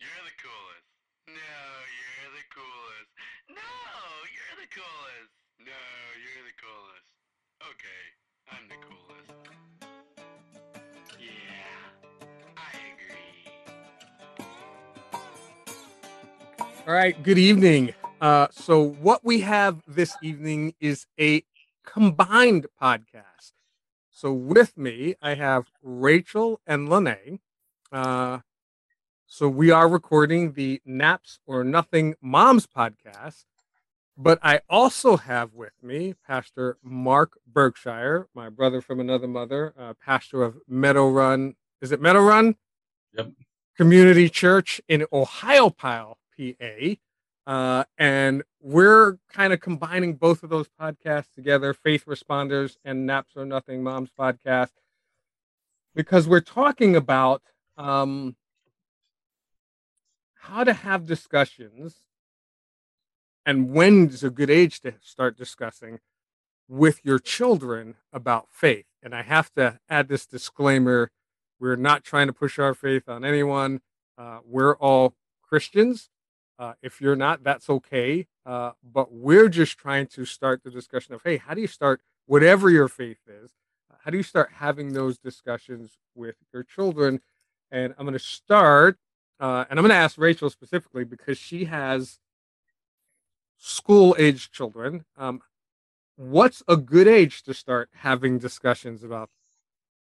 You're the coolest. No, you're the coolest. No, you're the coolest. No, you're the coolest. Okay, I'm the coolest. Yeah, I agree. All right, good evening. Uh, so, what we have this evening is a combined podcast. So, with me, I have Rachel and Lene. Uh, so, we are recording the Naps or Nothing Moms podcast. But I also have with me Pastor Mark Berkshire, my brother from another mother, uh, pastor of Meadow Run. Is it Meadow Run? Yep. Community Church in Ohiopyle, PA. Uh, and we're kind of combining both of those podcasts together, Faith Responders and Naps or Nothing Moms podcast, because we're talking about um, how to have discussions and when is a good age to start discussing with your children about faith. And I have to add this disclaimer we're not trying to push our faith on anyone. Uh, we're all Christians. Uh, if you're not, that's okay. Uh, but we're just trying to start the discussion of, hey, how do you start, whatever your faith is, how do you start having those discussions with your children? And I'm going to start, uh, and I'm going to ask Rachel specifically because she has school age children. Um, what's a good age to start having discussions about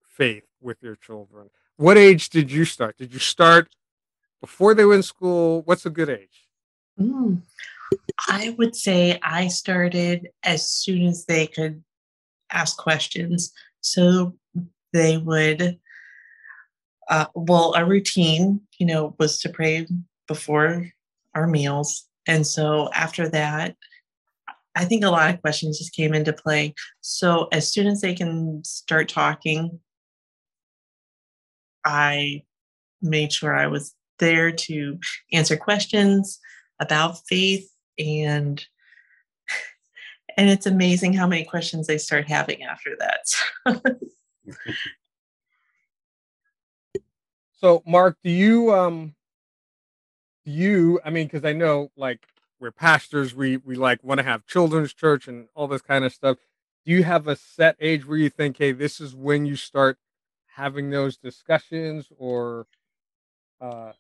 faith with your children? What age did you start? Did you start before they were in school? What's a good age? Mm. I would say I started as soon as they could ask questions. So they would, uh, well, our routine, you know, was to pray before our meals. And so after that, I think a lot of questions just came into play. So as soon as they can start talking, I made sure I was there to answer questions about faith and and it's amazing how many questions they start having after that. so Mark, do you um do you i mean because i know like we're pastors we we like want to have children's church and all this kind of stuff. Do you have a set age where you think hey this is when you start having those discussions or uh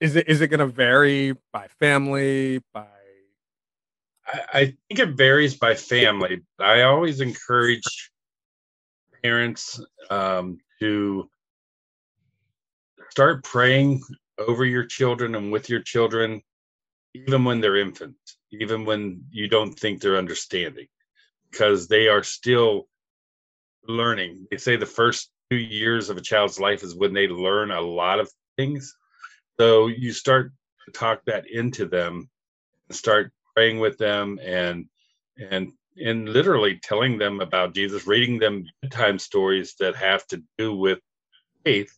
is it is it going to vary by family by I, I think it varies by family. I always encourage parents um, to start praying over your children and with your children, even when they're infants, even when you don't think they're understanding, because they are still learning. They say the first two years of a child's life is when they learn a lot of things. So you start to talk that into them and start praying with them and and and literally telling them about Jesus, reading them bedtime stories that have to do with faith.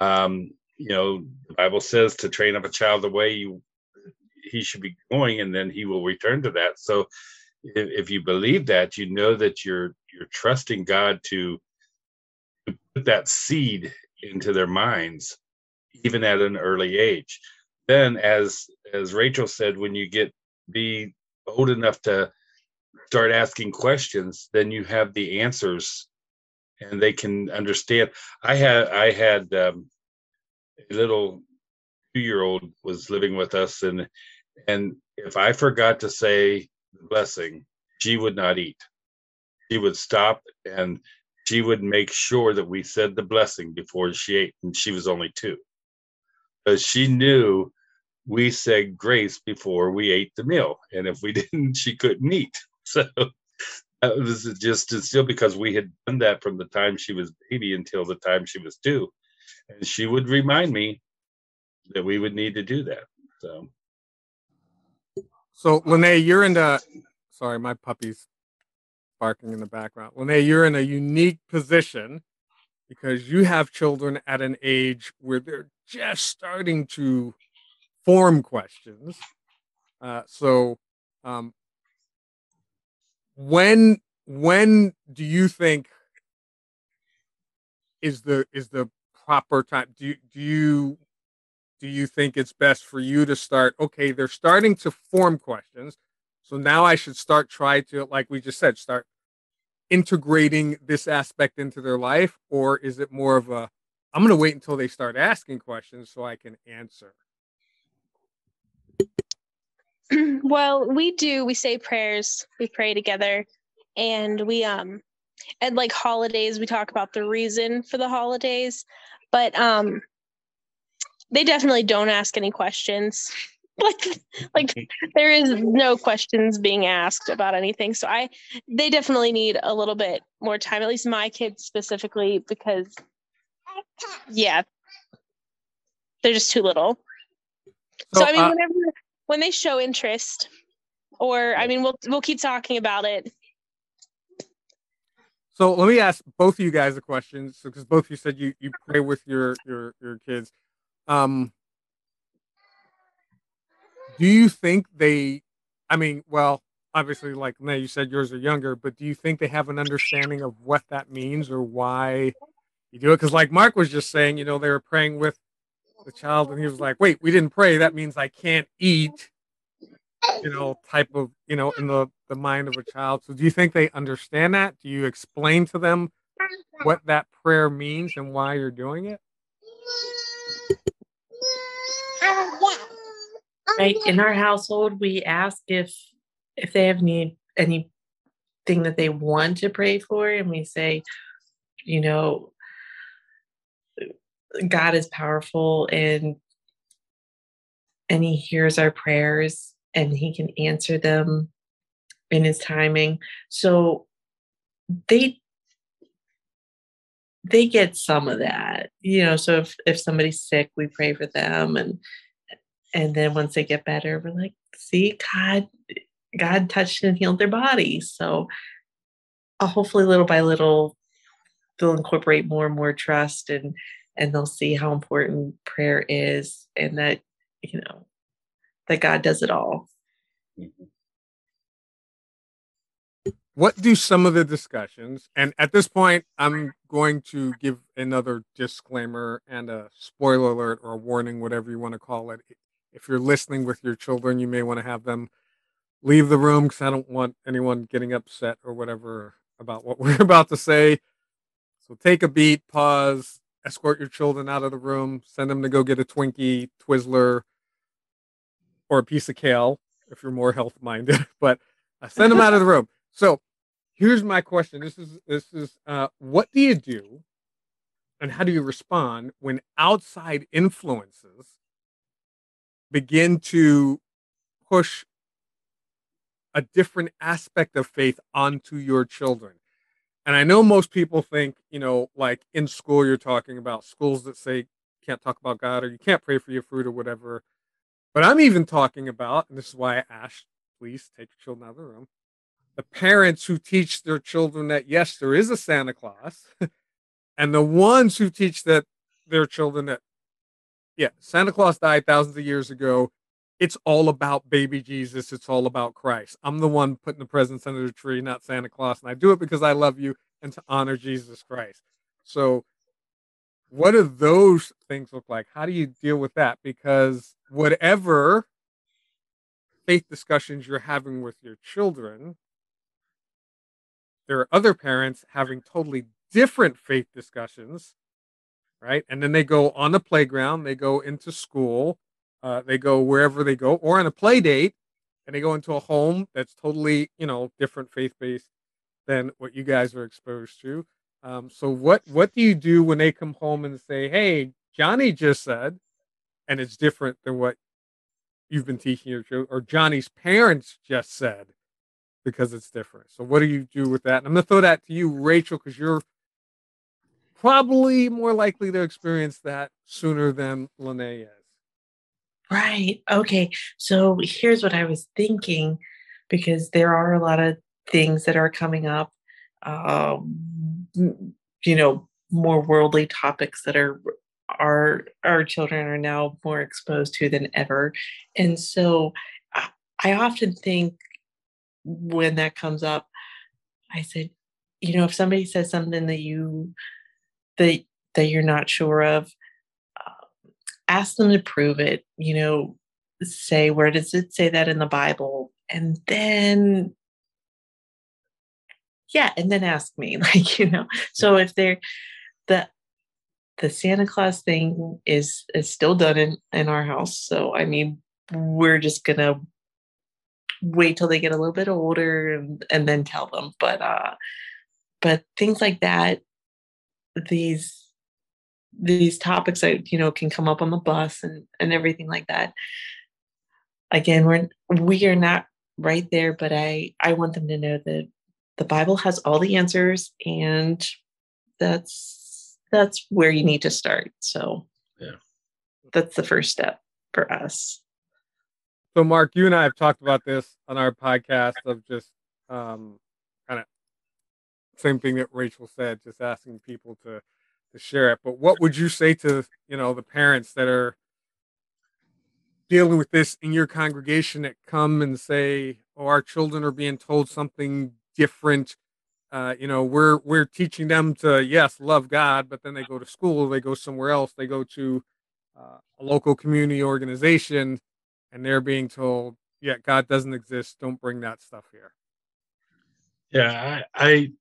Um, you know the bible says to train up a child the way you he should be going and then he will return to that. So if, if you believe that you know that you're you're trusting god to, to put that seed into their minds even at an early age. Then as as rachel said when you get be old enough to start asking questions then you have the answers and they can understand i had i had um, a little two year old was living with us and and if I forgot to say the blessing, she would not eat. She would stop and she would make sure that we said the blessing before she ate, and she was only two. Because she knew we said grace before we ate the meal. And if we didn't, she couldn't eat. So that was just still because we had done that from the time she was baby until the time she was two and she would remind me that we would need to do that. So, so Lene, you're in the. Sorry, my puppy's barking in the background. Lene, you're in a unique position because you have children at an age where they're just starting to form questions. Uh, so, um, when when do you think is the is the proper time? Do you, do you do you think it's best for you to start? Okay, they're starting to form questions. So now I should start try to, like we just said, start integrating this aspect into their life, or is it more of a I'm going to wait until they start asking questions so I can answer? well, we do. We say prayers. We pray together, and we um, at like holidays, we talk about the reason for the holidays, but um, they definitely don't ask any questions. like like there is no questions being asked about anything so i they definitely need a little bit more time at least my kids specifically because yeah they're just too little so, so i mean uh, whenever when they show interest or i mean we'll we'll keep talking about it. So let me ask both of you guys a question. So because both of you said you you pray with your your your kids. Um do you think they i mean well obviously like now you said yours are younger but do you think they have an understanding of what that means or why you do it? Because like mark was just saying you know they were praying with the child and he was like wait we didn't pray. That means i can't eat. You know type of you know in the the mind of a child. So do you think they understand that? Do you explain to them what that prayer means and why you're doing it? Right. In our household we ask if if they have any anything that they want to pray for and we say you know god is powerful and and he hears our prayers and he can answer them in his timing. So they they get some of that you know so if if somebody's sick we pray for them and and then once they get better we're like see god god touched and healed their bodies so uh, hopefully little by little they'll incorporate more and more trust and and they'll see how important prayer is and that you know that god does it all mm-hmm. what do some of the discussions and at this point i'm going to give another disclaimer and a spoiler alert or a warning whatever you want to call it if you're listening with your children, you may want to have them leave the room because I don't want anyone getting upset or whatever about what we're about to say. So take a beat, pause, escort your children out of the room, send them to go get a Twinkie, Twizzler, or a piece of kale if you're more health minded. but uh, send them out of the room. So here's my question. This is this is uh, what do you do, and how do you respond when outside influences begin to push a different aspect of faith onto your children. And I know most people think, you know, like in school, you're talking about schools that say you can't talk about God or you can't pray for your fruit or whatever. But I'm even talking about, and this is why I asked, please take your children out of the room, the parents who teach their children that, yes, there is a Santa Claus, and the ones who teach that their children that yeah, Santa Claus died thousands of years ago. It's all about baby Jesus. It's all about Christ. I'm the one putting the presents under the tree, not Santa Claus. And I do it because I love you and to honor Jesus Christ. So, what do those things look like? How do you deal with that? Because whatever faith discussions you're having with your children, there are other parents having totally different faith discussions right? And then they go on the playground, they go into school, uh, they go wherever they go, or on a play date, and they go into a home that's totally, you know, different faith based than what you guys are exposed to. Um, so what what do you do when they come home and say, "Hey, Johnny just said," and it's different than what you've been teaching your children, or Johnny's parents just said, because it's different. So what do you do with that? And I'm gonna throw that to you, Rachel, because you're probably more likely to experience that sooner than Lene is. Right. Okay. So here's what I was thinking because there are a lot of things that are coming up, um, you know, more worldly topics that are our our children are now more exposed to than ever and so I, I often think when that comes up i said you know if somebody says something that you that that you're not sure of ask them to prove it. You know, say where does it say that in the Bible, and then yeah, and then ask me like you know. So if they're the the Santa Claus thing is is still done in in our house. So I mean, we're just gonna wait till they get a little bit older and, and then tell them. But uh but things like that, these these topics that you know can come up on the bus and and everything like that. Again, we're we are not right there, but I I want them to know that the Bible has all the answers and that's that's where you need to start. So Yeah. that's the first step for us. So, Mark, you and I have talked about this on our podcast of just um, kind of same thing that Rachel said, just asking people to to share it. But what would you say to you know the parents that are dealing with this in your congregation that come and say, "Oh, our children are being told something different." Uh, you know, we're we're teaching them to yes love God, but then they go to school, they go somewhere else, they go to uh, a local community organization, and they're being told, "Yeah, God doesn't exist. Don't bring that stuff here." Yeah, I, I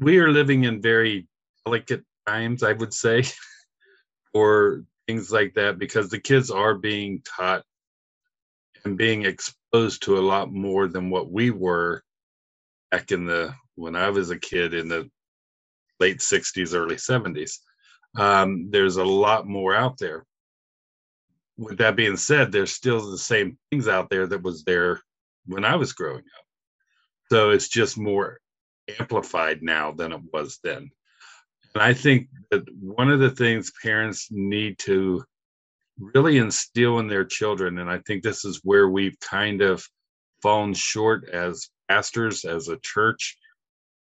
we are living in very delicate times, I would say, or things like that because the kids are being taught and being exposed to a lot more than what we were back in the when I was a kid in the late 60s, early 70s. Um, there's a lot more out there. With that being said, there's still the same things out there that was there when I was growing up. So it's just more amplified now than it was then. And I think that one of the things parents need to really instill in their children, and I think this is where we've kind of fallen short as pastors, as a church,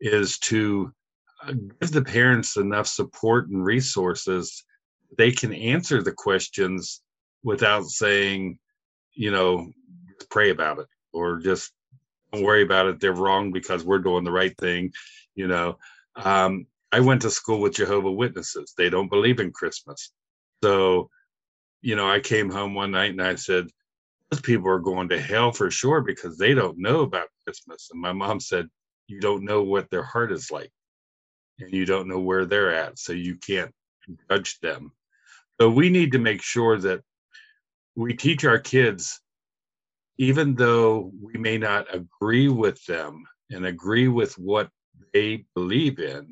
is to uh, give the parents enough support and resources they can answer the questions without saying, you know, pray about it or just don't worry about it. They're wrong because we're doing the right thing. You know, um, I went to school with Jehovah Witnesses. They don't believe in Christmas. So, you know, I came home one night and I said, those people are going to hell for sure because they don't know about Christmas. And my mom said, you don't know what their heart is like and you don't know where they're at. So you can't judge them. So we need to make sure that we teach our kids even though we may not agree with them and agree with what they believe in,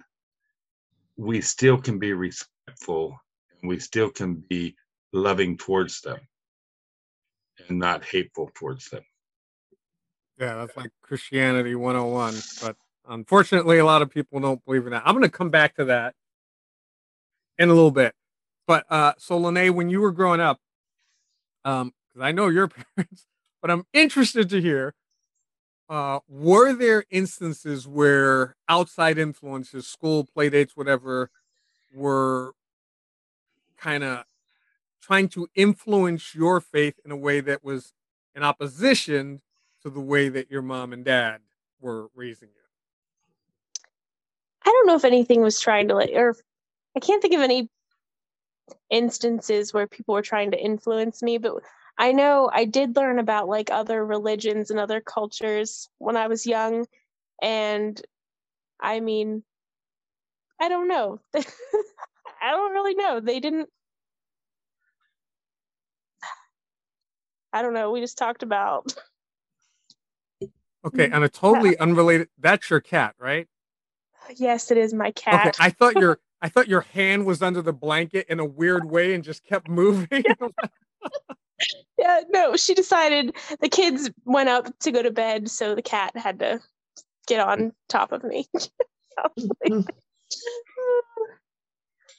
we still can be respectful and we still can be loving towards them and not hateful towards them. Yeah, that's like Christianity 101. But unfortunately, a lot of people don't believe in that. I'm going to come back to that in a little bit. But uh, so, Lene, when you were growing up, um, because I know your parents but I'm interested to hear uh, were there instances where outside influences, school, play dates, whatever, were kind of trying to influence your faith in a way that was in opposition to the way that your mom and dad were raising you? I don't know if anything was trying to like, or I can't think of any instances where people were trying to influence me, but I know I did learn about like other religions and other cultures when I was young. And I mean, I don't know. I don't really know. They didn't. I don't know. We just talked about. Okay, on a totally unrelated. That's your cat, right? Yes, it is my cat. Okay, I thought your I thought your hand was under the blanket in a weird way and just kept moving. Yeah, no, she decided the kids went up to go to bed, so the cat had to get on top of me.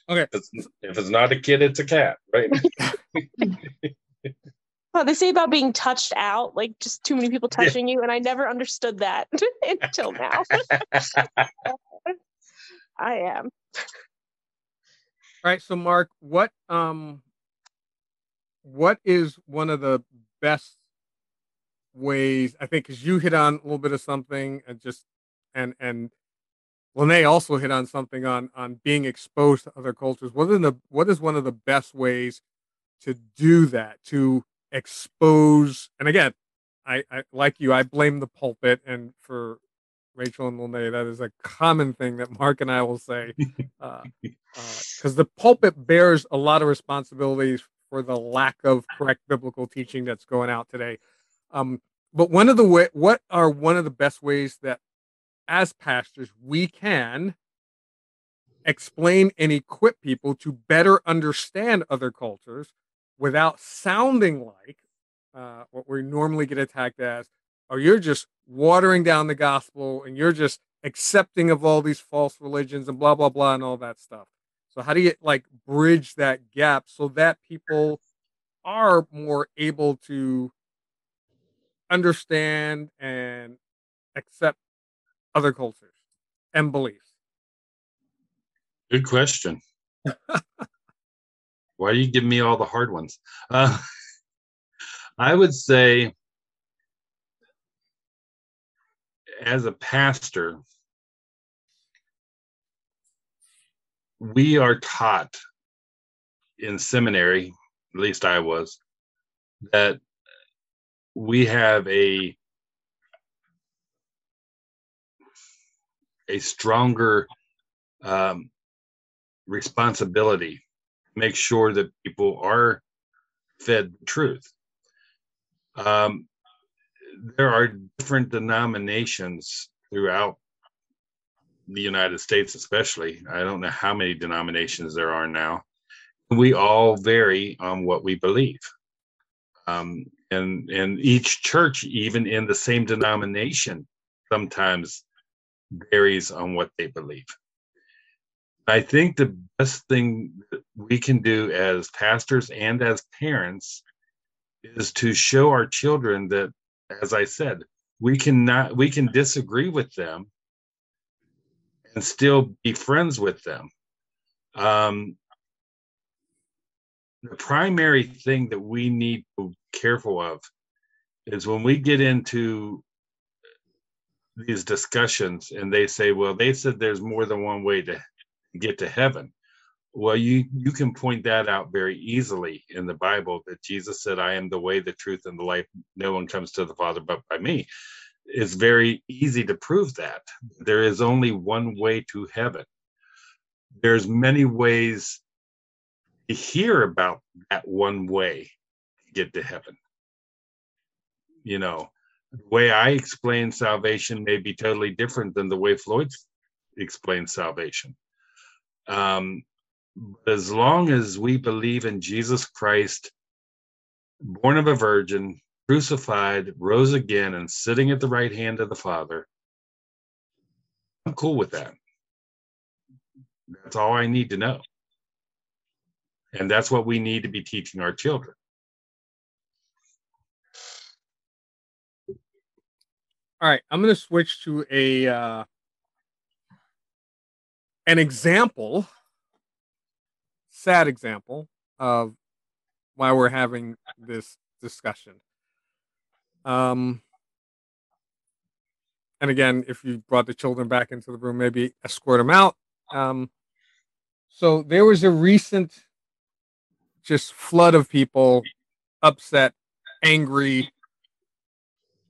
okay. If it's, if it's not a kid, it's a cat, right? well, they say about being touched out, like just too many people touching you, and I never understood that until now. I am. All right, so Mark, what um what is one of the best ways I think because you hit on a little bit of something and just and and Lene also hit on something on on being exposed to other cultures. What are the what is one of the best ways to do that to expose? And again, I, I like you. I blame the pulpit, and for Rachel and Lene, that is a common thing that Mark and I will say, because uh, uh, the pulpit bears a lot of responsibilities for the lack of correct biblical teaching that's going out today. Um, but one of the way, what are one of the best ways that as pastors, we can explain and equip people to better understand other cultures without sounding like uh, what we normally get attacked as, or you're just watering down the gospel and you're just accepting of all these false religions and blah blah blah and all that stuff. So how do you like bridge that gap so that people are more able to understand and accept other cultures and beliefs? Good question. Why do you give me all the hard ones? Uh, I would say, as a pastor, we are taught in seminary, at least I was, that we have a a stronger um, responsibility make sure that people are fed the truth. Um, there are different denominations throughout the united states especially. I don't know how many denominations there are now. We all vary on what we believe. Um, and and each church even in the same denomination sometimes varies on what they believe. I think the best thing that we can do as pastors and as parents is to show our children that, as I said, we cannot we can disagree with them and still be friends with them. Um, the primary thing that we need to be careful of is when we get into these discussions and they say, well, they said there's more than one way to get to heaven. Well, you you can point that out very easily in the Bible that Jesus said, "I am the way, the truth, and the life. No one comes to the Father but by me." It's very easy to prove that there is only one way to heaven. There's many ways to hear about that one way to get to heaven. You know, the way I explain salvation may be totally different than the way Floyd explains salvation. Um, as long as we believe in Jesus Christ, born of a virgin, crucified, rose again, and sitting at the right hand of the Father, I'm cool with that. That's all I need to know. And that's what we need to be teaching our children. All right, I'm going to switch to a uh, an example, sad example of why we're having this discussion. Um, and again, if you brought the children back into the room, maybe escort them out. Um, so there was a recent just flood of people upset, angry,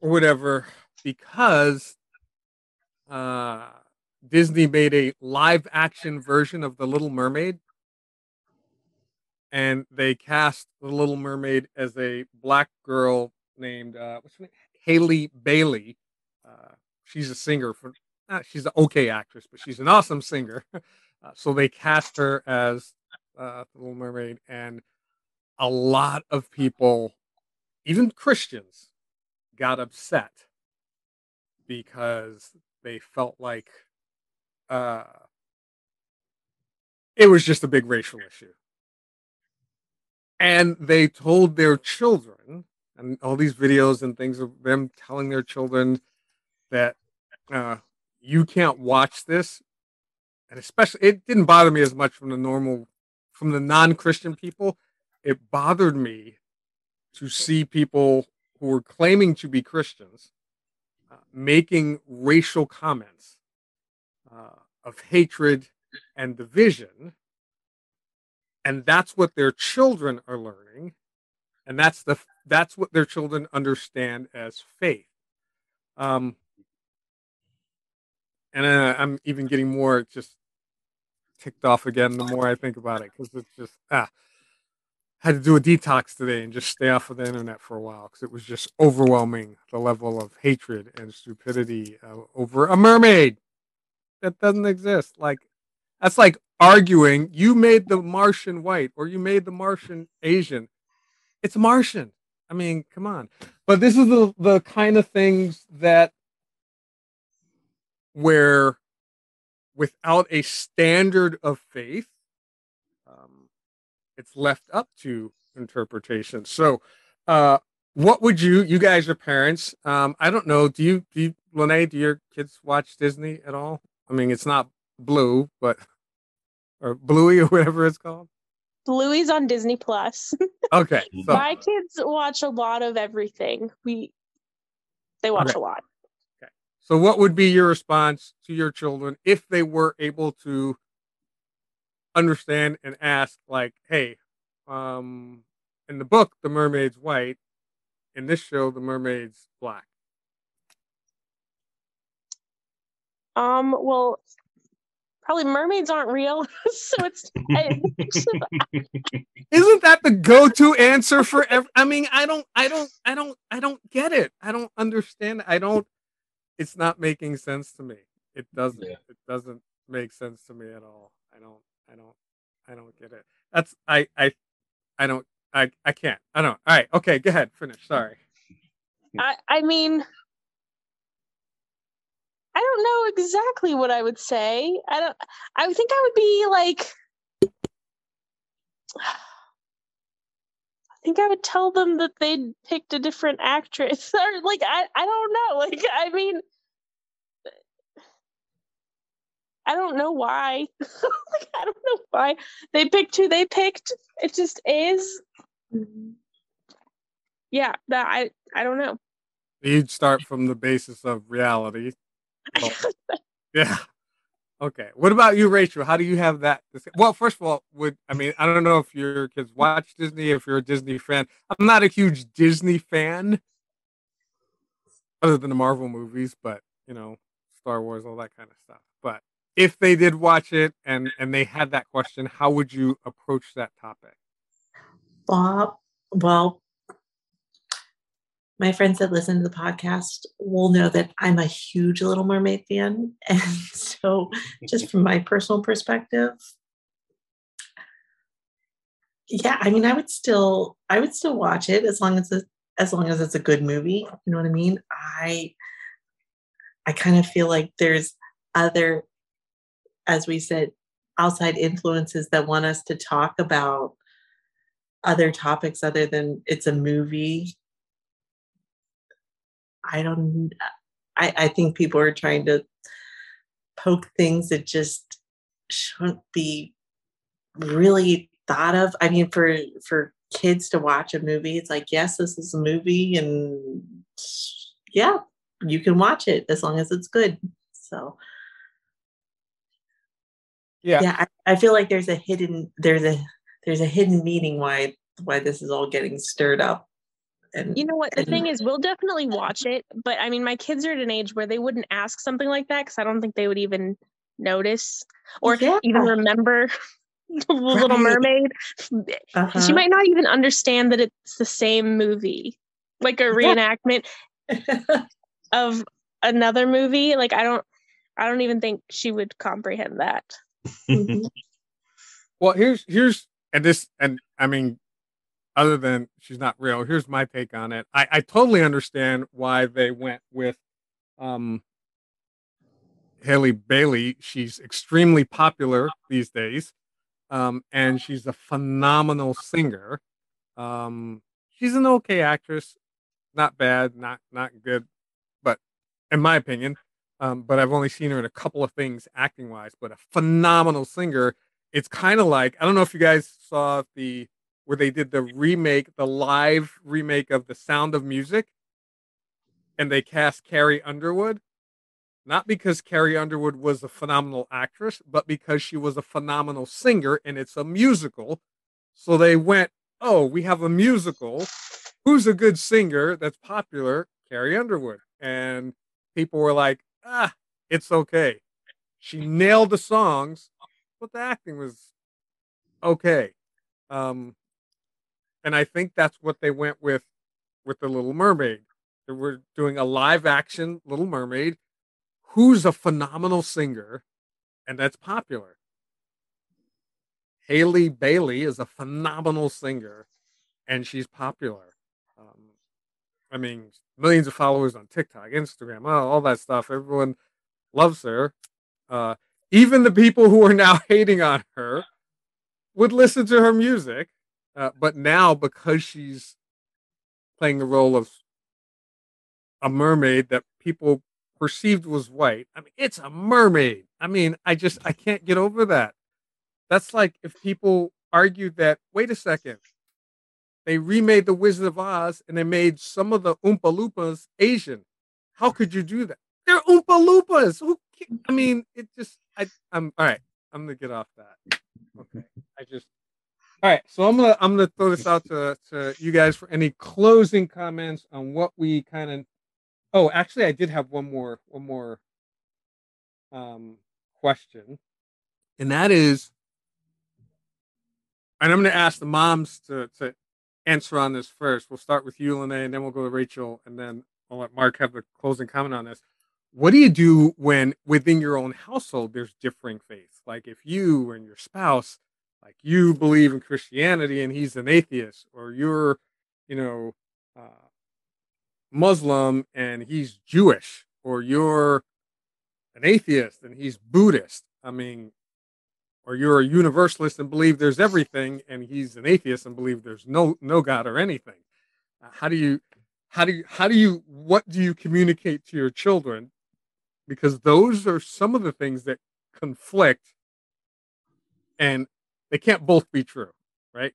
or whatever because uh, Disney made a live action version of The Little Mermaid. And they cast The Little Mermaid as a black girl named uh, what's her name? Halle Bailey. Uh, she's a singer for. Uh, she's an okay actress, but she's an awesome singer. Uh, so they cast her as uh, the Little Mermaid, and a lot of people, even Christians, got upset because they felt like uh, it was just a big racial issue. And they told their children, and all these videos and things of them telling their children that uh, you can't watch this. And especially, it didn't bother me as much from the normal, from the non Christian people. It bothered me to see people who were claiming to be Christians making racial comments uh, of hatred and division. And that's what their children are learning. And that's the that's what their children understand as faith. Um, and uh, I'm even getting more just ticked off again the more I think about it because it's just ah had to do a detox today and just stay off of the internet for a while because it was just overwhelming the level of hatred and stupidity uh, over a mermaid that doesn't exist. Like that's like arguing you made the Martian white or you made the Martian Asian. It's Martian. I mean, come on. But this is the the kind of things that where without a standard of faith um, it's left up to interpretation. So uh, what would you you guys are parents um, i don't know do you do you Lene, do your kids watch disney at all? I mean it's not blue but or bluey or whatever it's called bluey's on disney plus okay so. my kids watch a lot of everything we they watch Okay. a lot Okay. So, what would be your response to your children if they were able to understand and ask, like, "Hey, um, in the book, the mermaid's white. In this show, the mermaid's black." um well probably mermaids aren't real so it's Isn't that the go-to answer for every? I mean, I don't, I don't, I don't, I don't get it. I don't understand. I don't. It's not making sense to me. It doesn't. Yeah. It doesn't make sense to me at all. I don't. I don't. I don't get it. That's. I. I. I don't. I. I can't. I don't. All right. Okay. Go ahead. Finish. Sorry. I i mean i don't know exactly what i would say i don't i think i would be like I think I would tell them that they'd picked a different actress or like I, I don't know. Like I mean I don't know why. like I don't know why they picked who they picked. It just is. Yeah, that I I don't know. You'd start from the basis of reality. Yeah. Okay. What about you, Rachel? How do you have that? Well, first of all, would I mean I don't know if your kids watch Disney, if you're a Disney fan. I'm not a huge Disney fan, other than the Marvel movies, but you know, Star Wars, all that kind of stuff. But if they did watch it and and they had that question, how would you approach that topic? Bob, well, my friends that listen to the podcast will know that I'm a huge Little Mermaid fan. And so, just from my personal perspective, yeah, I mean, I would still, I would still watch it as long as it, as long as it's a good movie. You know what I mean? I, I kind of feel like there's other, as we said, outside influences that want us to talk about other topics other than it's a movie. I don't, I, I think people are trying to poke things that just shouldn't be really thought of. I mean, for, for kids to watch a movie, it's like, yes, this is a movie and yeah, you can watch it as long as it's good. So, Yeah. yeah, I, I feel like there's a hidden, there's a, there's a hidden meaning why, why this is all getting stirred up. And You know what? The and- thing is, we'll definitely watch it, but I mean, my kids are at an age where they wouldn't ask something like that because I don't think they would even notice or Yeah. even remember the Little Mermaid. uh-huh. She might not even understand that it's the same movie, like a Yeah. reenactment of another movie. Like I don't, I don't even think she would comprehend that. Mhm. Well, here's here's and this and I mean, other than she's not real, here's my take on it. I, I totally understand why they went with um Haley Bailey. She's extremely popular these days. Um, and she's a phenomenal singer. Um, she's an okay actress, not bad, not not good, but in my opinion, um, but I've only seen her in a couple of things acting wise, but a phenomenal singer. It's kind of like I don't know if you guys saw the where they did the remake, the live remake of The Sound of Music, and they cast Carrie Underwood. not because Carrie Underwood was a phenomenal actress, but because she was a phenomenal singer and it's a musical. So they went, oh, we have a musical. Who's a good singer that's popular? Carrie Underwood. And people were like, ah, it's okay. She nailed the songs, but the acting was okay. Um, and I think that's what they went with with the Little Mermaid. They were doing a live action Little Mermaid, who's a phenomenal singer, and that's popular. Haley Bailey is a phenomenal singer, and she's popular. Um, I mean, millions of followers on TikTok, Instagram, all that stuff. Everyone loves her. Uh, even the people who are now hating on her would listen to her music. Uh, but now, because she's playing the role of a mermaid that people perceived was white, I mean, it's a mermaid. I mean, I just I can't get over that. That's like if people argued that, wait a second, they remade the Wizard of Oz and they made some of the Oompa Loompas Asian. How could you do that? They're Oompa Loompas. Who? I mean, it just. I. I'm all right. I'm gonna get off that. Okay. I just. All right. So I'm gonna I'm gonna throw this out to to you guys for any closing comments on what we kind of. Oh, actually, I did have one more one more. Um, question, and that is and I'm to ask the moms to to answer on this first. We'll start with you, Lene, and then we'll go to Rachel, and then I'll let Mark have the closing comment on this. What do you do when within your own household there's differing faiths? Like if you and your spouse, like you believe in Christianity and he's an atheist, or you're, you know, uh, Muslim and he's Jewish, or you're an atheist and he's Buddhist. I mean, or you're a universalist and believe there's everything and he's an atheist and believe there's no no god or anything uh, how do you how do you how do you what do you communicate to your children because those are some of the things that conflict and they can't both be true right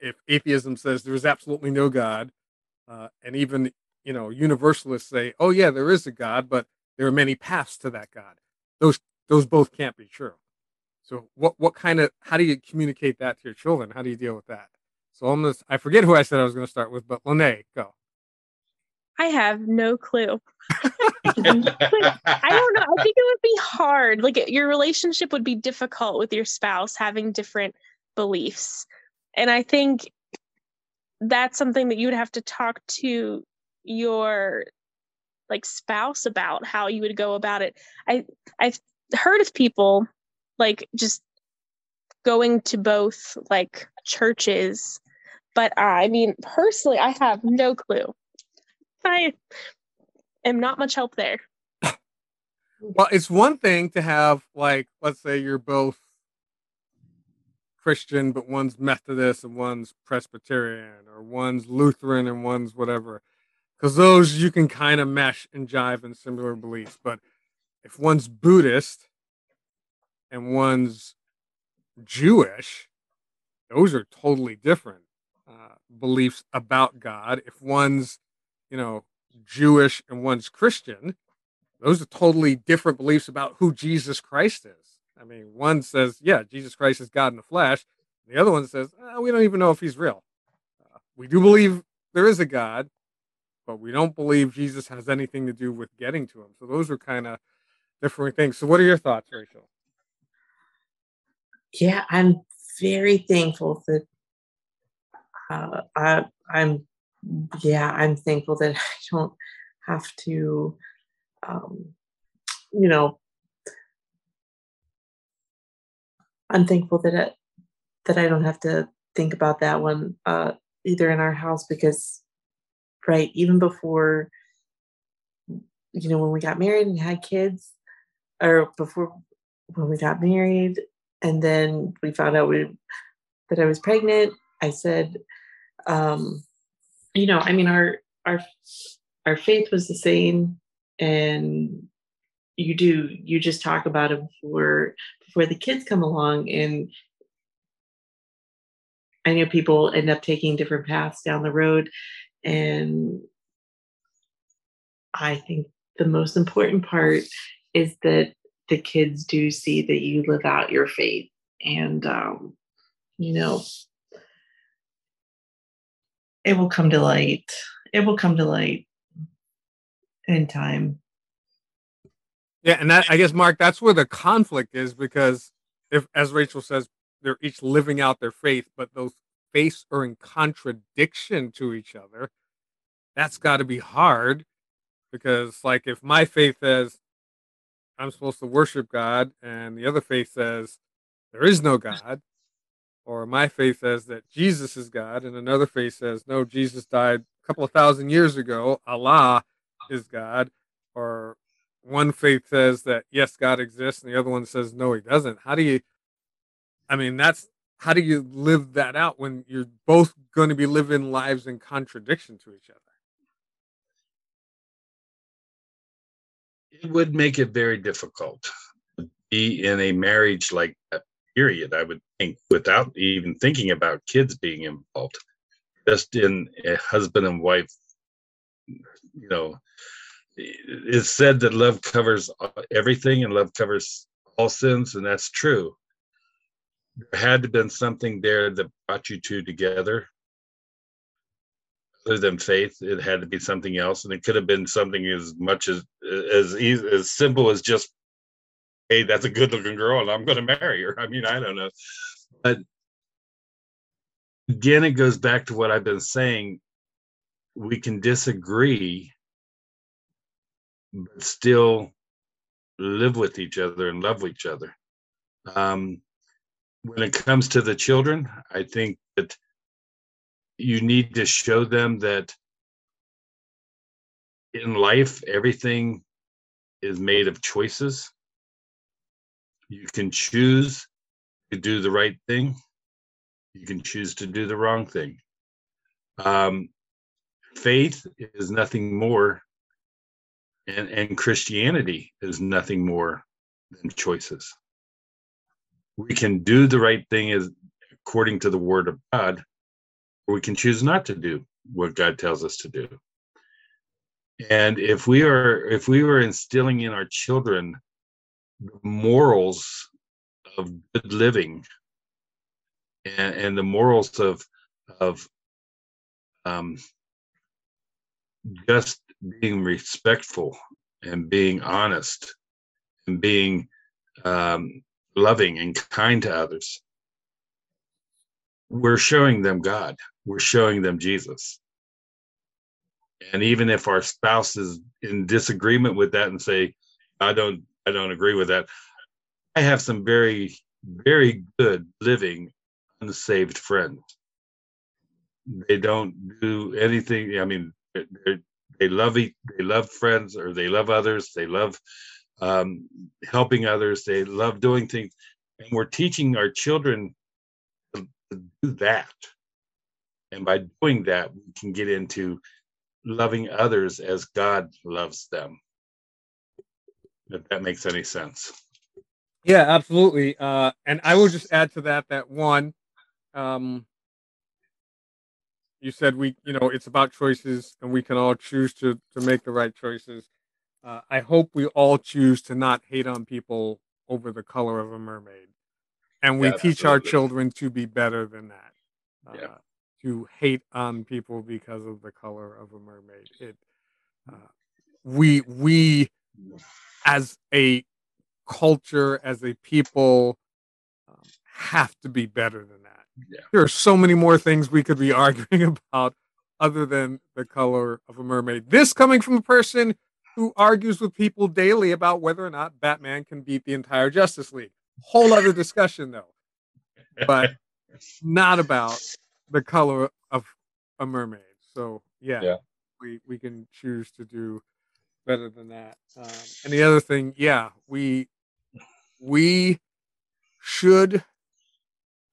if atheism says there is absolutely no god uh, and even you know universalists say oh yeah there is a god but there are many paths to that god those those both can't be true so what what kind of how do you communicate that to your children? How do you deal with that? So I'm gonna I forget who I said I was gonna start with, but Lene, go. I have no clue. I don't know. I think it would be hard. Like your relationship would be difficult with your spouse having different beliefs. And I think that's something that you would have to talk to your like spouse about how you would go about it. I I've heard of people like just going to both like churches but uh, i mean personally i have no clue i am not much help there well it's one thing to have like let's say you're both christian but one's methodist and one's presbyterian or one's lutheran and one's whatever because those you can kind of mesh and jive in similar beliefs but if one's buddhist and one's Jewish, those are totally different uh, beliefs about God. If one's, you know, Jewish and one's Christian, those are totally different beliefs about who Jesus Christ is. I mean, one says, yeah, Jesus Christ is God in the flesh. The other one says, eh, we don't even know if he's real. Uh, we do believe there is a God, but we don't believe Jesus has anything to do with getting to him. So those are kind of different things. So, what are your thoughts, Rachel? yeah, I'm very thankful that uh, I, I'm, yeah, I'm thankful that I don't have to, um, you know, I'm thankful that it, that I don't have to think about that one uh, either in our house because, right, even before, you know, when we got married and had kids, or before when we got married, and then we found out we, that I was pregnant. I said, um, you know, I mean, our our our faith was the same, and you do you just talk about it before before the kids come along, and I know people end up taking different paths down the road, and I think the most important part is that the kids do see that you live out your faith. And um, you know it will come to light it will come to light in time Yeah, and that I guess Mark, that's where the conflict is because if, as Rachel says, they're each living out their faith, but those faiths are in contradiction to each other. That's got to be hard because, like, if my faith says I'm supposed to worship God, and the other faith says there is no God, or my faith says that Jesus is God, and another faith says no, Jesus died a couple of thousand years ago, Allah is God, or one faith says that yes, God exists, and the other one says no, he doesn't. How do you? I mean, that's how do you live that out when you're both going to be living lives in contradiction to each other? It would make it very difficult to be in a marriage like that. Period. I would think, without even thinking about kids being involved, just in a husband and wife. You know, it's said that love covers everything and love covers all sins, and that's true. There had been something there that brought you two together. Other than faith, it had to be something else, and it could have been something as much as as easy, as simple as just, "Hey, that's a good-looking girl, and I'm going to marry her." I mean, I don't know, but again, it goes back to what I've been saying. We can disagree but still live with each other and love each other. Um, when it comes to the children, I think that you need to show them that in life, everything is made of choices. You can choose to do the right thing, you can choose to do the wrong thing. Um, faith is nothing more and, and Christianity is nothing more than choices. We can do the right thing as according to the word of God, or we can choose not to do what God tells us to do. And if we are if we were instilling in our children morals of good living and, and the morals of of um, just being respectful and being honest and being um, loving and kind to others, we're showing them God. We're showing them Jesus. And even if our spouse is in disagreement with that and say, I don't, I don't agree with that. I have some very, very good living unsaved friends. They don't do anything. I mean, they're, love they love friends or they love others they love um, helping others they love doing things and we're teaching our children to, to do that and by doing that we can get into loving others as god loves them if that makes any sense Yeah, absolutely. Uh, and I will just add to that that one, um, you said we, you know, it's about choices, and we can all choose to to make the right choices. Uh, I hope we all choose to not hate on people over the color of a mermaid, and we Yeah, teach our children to be better than that. Uh, Yeah. To hate on people because of the color of a mermaid. It, uh, we we as a culture, as a people, um, have to be better than that. Yeah. There are so many more things we could be arguing about other than the color of a mermaid. This coming from a person who argues with people daily about whether or not Batman can beat the entire Justice League. Whole other discussion, though, but not about the color of a mermaid. So, yeah, Yeah. we, we can choose to do better than that. Um, and the other thing, yeah, we we should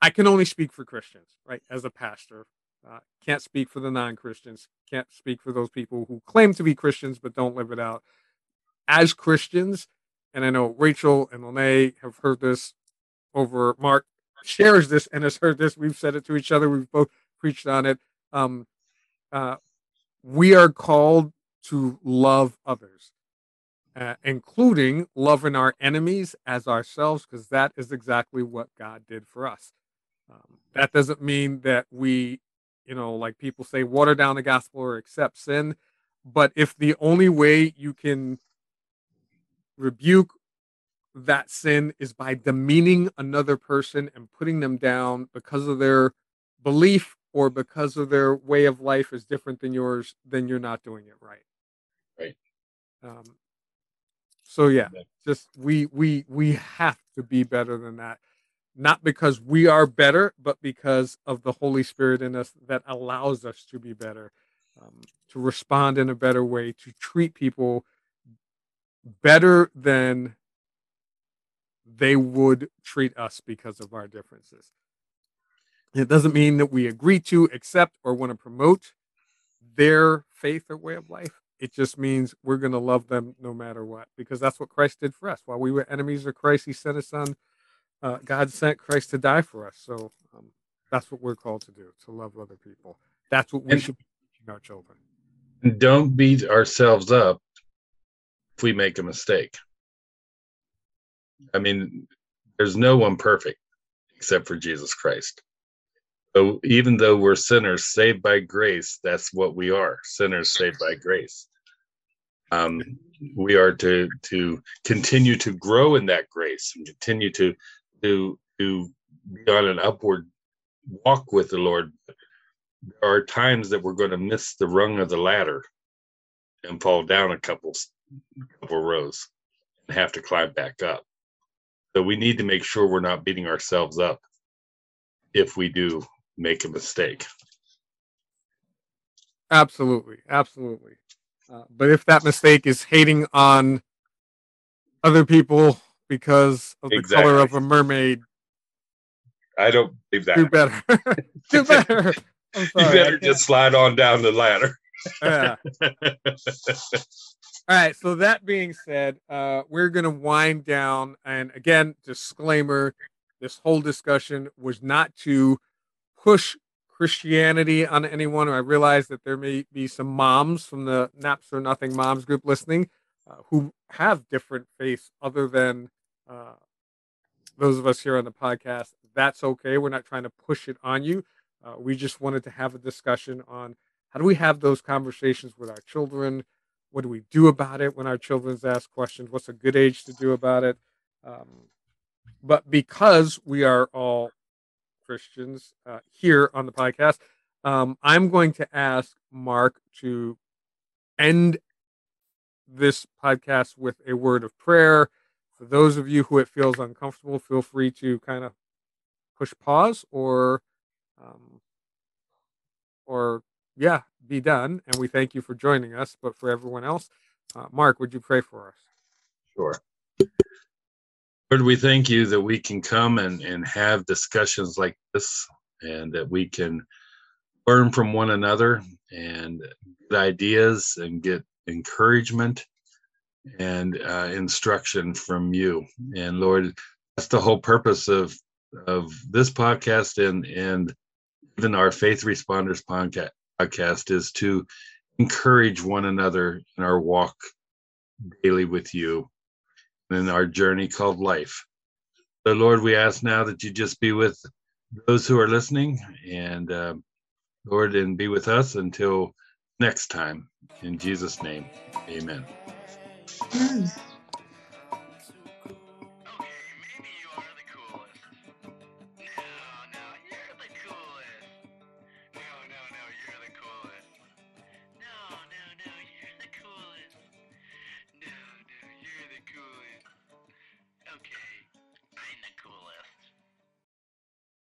i can only speak for christians right as a pastor. Uh, can't speak for the non-christians. Can't speak for those people who claim to be christians but don't live it out. As christians and i know rachel and lene have heard this over mark shares this and has heard this. We've said it to each other. We've both preached on it. Um, uh, we are called to love others uh, including loving our enemies as ourselves, because that is exactly what God did for us. Um, that doesn't mean that we, you know, like people say, water down the gospel or accept sin. But if the only way you can rebuke that sin is by demeaning another person and putting them down because of their belief or because of their way of life is different than yours, then you're not doing it right. Right. Um, so yeah, just we we we have to be better than that. Not because we are better, but because of the Holy Spirit in us that allows us to be better, um, to respond in a better way, to treat people better than they would treat us because of our differences. It doesn't mean that we agree to, accept, or want to promote their faith or way of life. It just means we're going to love them no matter what, because that's what Christ did for us. While we were enemies of Christ, He sent His Son. Uh, God sent Christ to die for us. So um, that's what we're called to do: to love other people. That's what we And- should be teaching our children. And don't beat ourselves up if we make a mistake. I mean, there's no one perfect except for Jesus Christ. So even though we're sinners saved by grace, that's what we are sinners saved by grace. Um, we are to to continue to grow in that grace and continue to to to be on an upward walk with the Lord. There are times that we're going to miss the rung of the ladder and fall down a couple couple rows and have to climb back up. So we need to make sure we're not beating ourselves up if we do make a mistake. Absolutely, absolutely. Uh, but if that mistake is hating on other people because of the color of a mermaid, I don't believe that. do better. do better. I'm You better just slide on down the ladder. yeah. All right. So that being said, uh, we're going to wind down. And again, disclaimer: this whole discussion was not to push Christianity on anyone. I realize that there may be some moms from the Naps or Nothing Moms group listening uh, who have different faiths other than uh, those of us here on the podcast. That's okay. We're not trying to push it on you. Uh, we just wanted to have a discussion on how do we have those conversations with our children what do we do about it when our children's ask questions what's a good age to do about it um, but because we are all christians uh, here on the podcast. Um, i'm going to ask mark to end this podcast with a word of prayer. For those of you who it feels uncomfortable feel free to kind of push pause or um, or yeah be done. And we thank you for joining us. But for everyone else uh, mark would you pray for us? Sure. Lord, we thank you that we can come and, and have discussions like this and that we can learn from one another and get ideas and get encouragement and uh, instruction from you. And Lord, that's the whole purpose of of this podcast and and even our faith responders podca- podcast is to encourage one another in our walk daily with you in our journey called life. So, Lord, we ask now that you just be with those who are listening and, uh, Lord, and be with us until next time. In Jesus' name, amen. Mm.